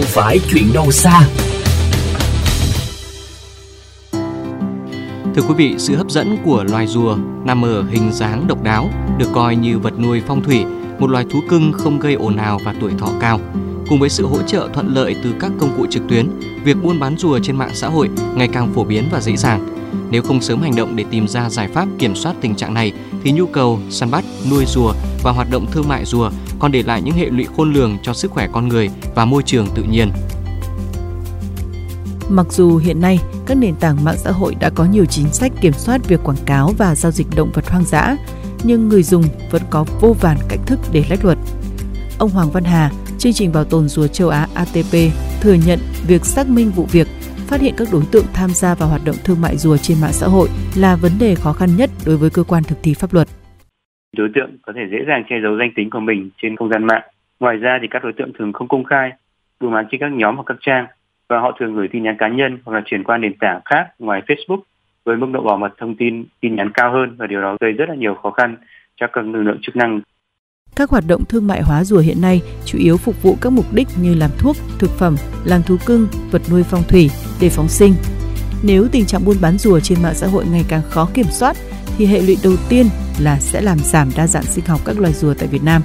không phải chuyện đâu xa. Thưa quý vị, sự hấp dẫn của loài rùa nằm ở hình dáng độc đáo, được coi như vật nuôi phong thủy, một loài thú cưng không gây ồn ào và tuổi thọ cao. Cùng với sự hỗ trợ thuận lợi từ các công cụ trực tuyến, việc buôn bán rùa trên mạng xã hội ngày càng phổ biến và dễ dàng. Nếu không sớm hành động để tìm ra giải pháp kiểm soát tình trạng này, thì nhu cầu săn bắt, nuôi rùa và hoạt động thương mại rùa còn để lại những hệ lụy khôn lường cho sức khỏe con người và môi trường tự nhiên. Mặc dù hiện nay các nền tảng mạng xã hội đã có nhiều chính sách kiểm soát việc quảng cáo và giao dịch động vật hoang dã, nhưng người dùng vẫn có vô vàn cách thức để lách luật. Ông Hoàng Văn Hà, chương trình bảo tồn rùa châu Á ATP, thừa nhận việc xác minh vụ việc, phát hiện các đối tượng tham gia vào hoạt động thương mại rùa trên mạng xã hội là vấn đề khó khăn nhất đối với cơ quan thực thi pháp luật. Đối tượng có thể dễ dàng che giấu danh tính của mình trên không gian mạng. Ngoài ra thì các đối tượng thường không công khai, buôn bán trên các nhóm hoặc các trang và họ thường gửi tin nhắn cá nhân hoặc là chuyển qua nền tảng khác ngoài Facebook với mức độ bảo mật thông tin tin nhắn cao hơn và điều đó gây rất là nhiều khó khăn cho các lực lượng chức năng. Các hoạt động thương mại hóa rùa hiện nay chủ yếu phục vụ các mục đích như làm thuốc, thực phẩm, làm thú cưng, vật nuôi phong thủy để phóng sinh. Nếu tình trạng buôn bán rùa trên mạng xã hội ngày càng khó kiểm soát thì hệ lụy đầu tiên là sẽ làm giảm đa dạng sinh học các loài rùa tại Việt Nam.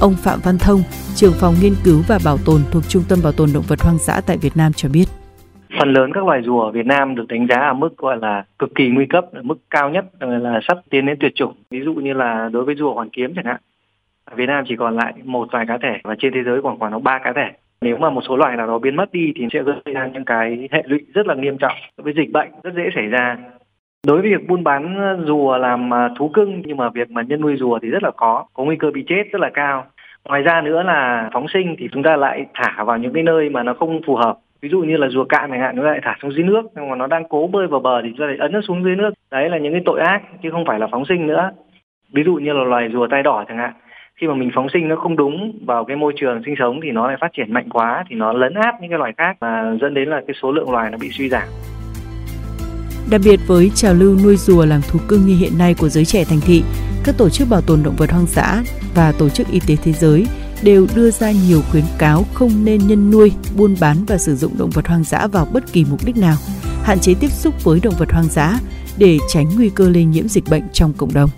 Ông Phạm Văn Thông, trưởng phòng nghiên cứu và bảo tồn thuộc Trung tâm Bảo tồn Động vật Hoang dã tại Việt Nam cho biết. Phần lớn các loài rùa ở Việt Nam được đánh giá ở mức gọi là cực kỳ nguy cấp, ở mức cao nhất ờ, là sắp tiến đến tuyệt chủng. Ví dụ như là đối với rùa hoàn kiếm chẳng hạn. Ở Việt Nam chỉ còn lại một vài cá thể và trên thế giới khoảng khoảng ba cá thể. Nếu mà một số loài nào đó biến mất đi thì sẽ gây ra những cái hệ lụy rất là nghiêm trọng với dịch bệnh rất dễ xảy ra Đối với việc buôn bán rùa làm à, thú cưng nhưng mà việc mà nhân nuôi rùa thì rất là có, có nguy cơ bị chết rất là cao. Ngoài ra nữa là phóng sinh thì chúng ta lại thả vào những cái nơi mà nó không phù hợp. Ví dụ như là rùa cạn chẳng hạn, nó lại thả xuống dưới nước, nhưng mà nó đang cố bơi vào bờ thì chúng ta lại ấn nó xuống dưới nước. Đấy là những cái tội ác chứ không phải là phóng sinh nữa. Ví dụ như là loài rùa tai đỏ chẳng hạn, khi mà mình phóng sinh nó không đúng vào cái môi trường sinh sống thì nó lại phát triển mạnh quá thì nó lấn át những cái loài khác và dẫn đến là cái số lượng loài nó bị suy giảm. Đặc biệt với trào lưu nuôi rùa làm thú cưng như hiện nay của giới trẻ thành thị, các tổ chức bảo tồn động vật hoang dã và tổ chức y tế thế giới đều đưa ra nhiều khuyến cáo không nên nhân nuôi, buôn bán và sử dụng động vật hoang dã vào bất kỳ mục đích nào, hạn chế tiếp xúc với động vật hoang dã để tránh nguy cơ lây nhiễm dịch bệnh trong cộng đồng.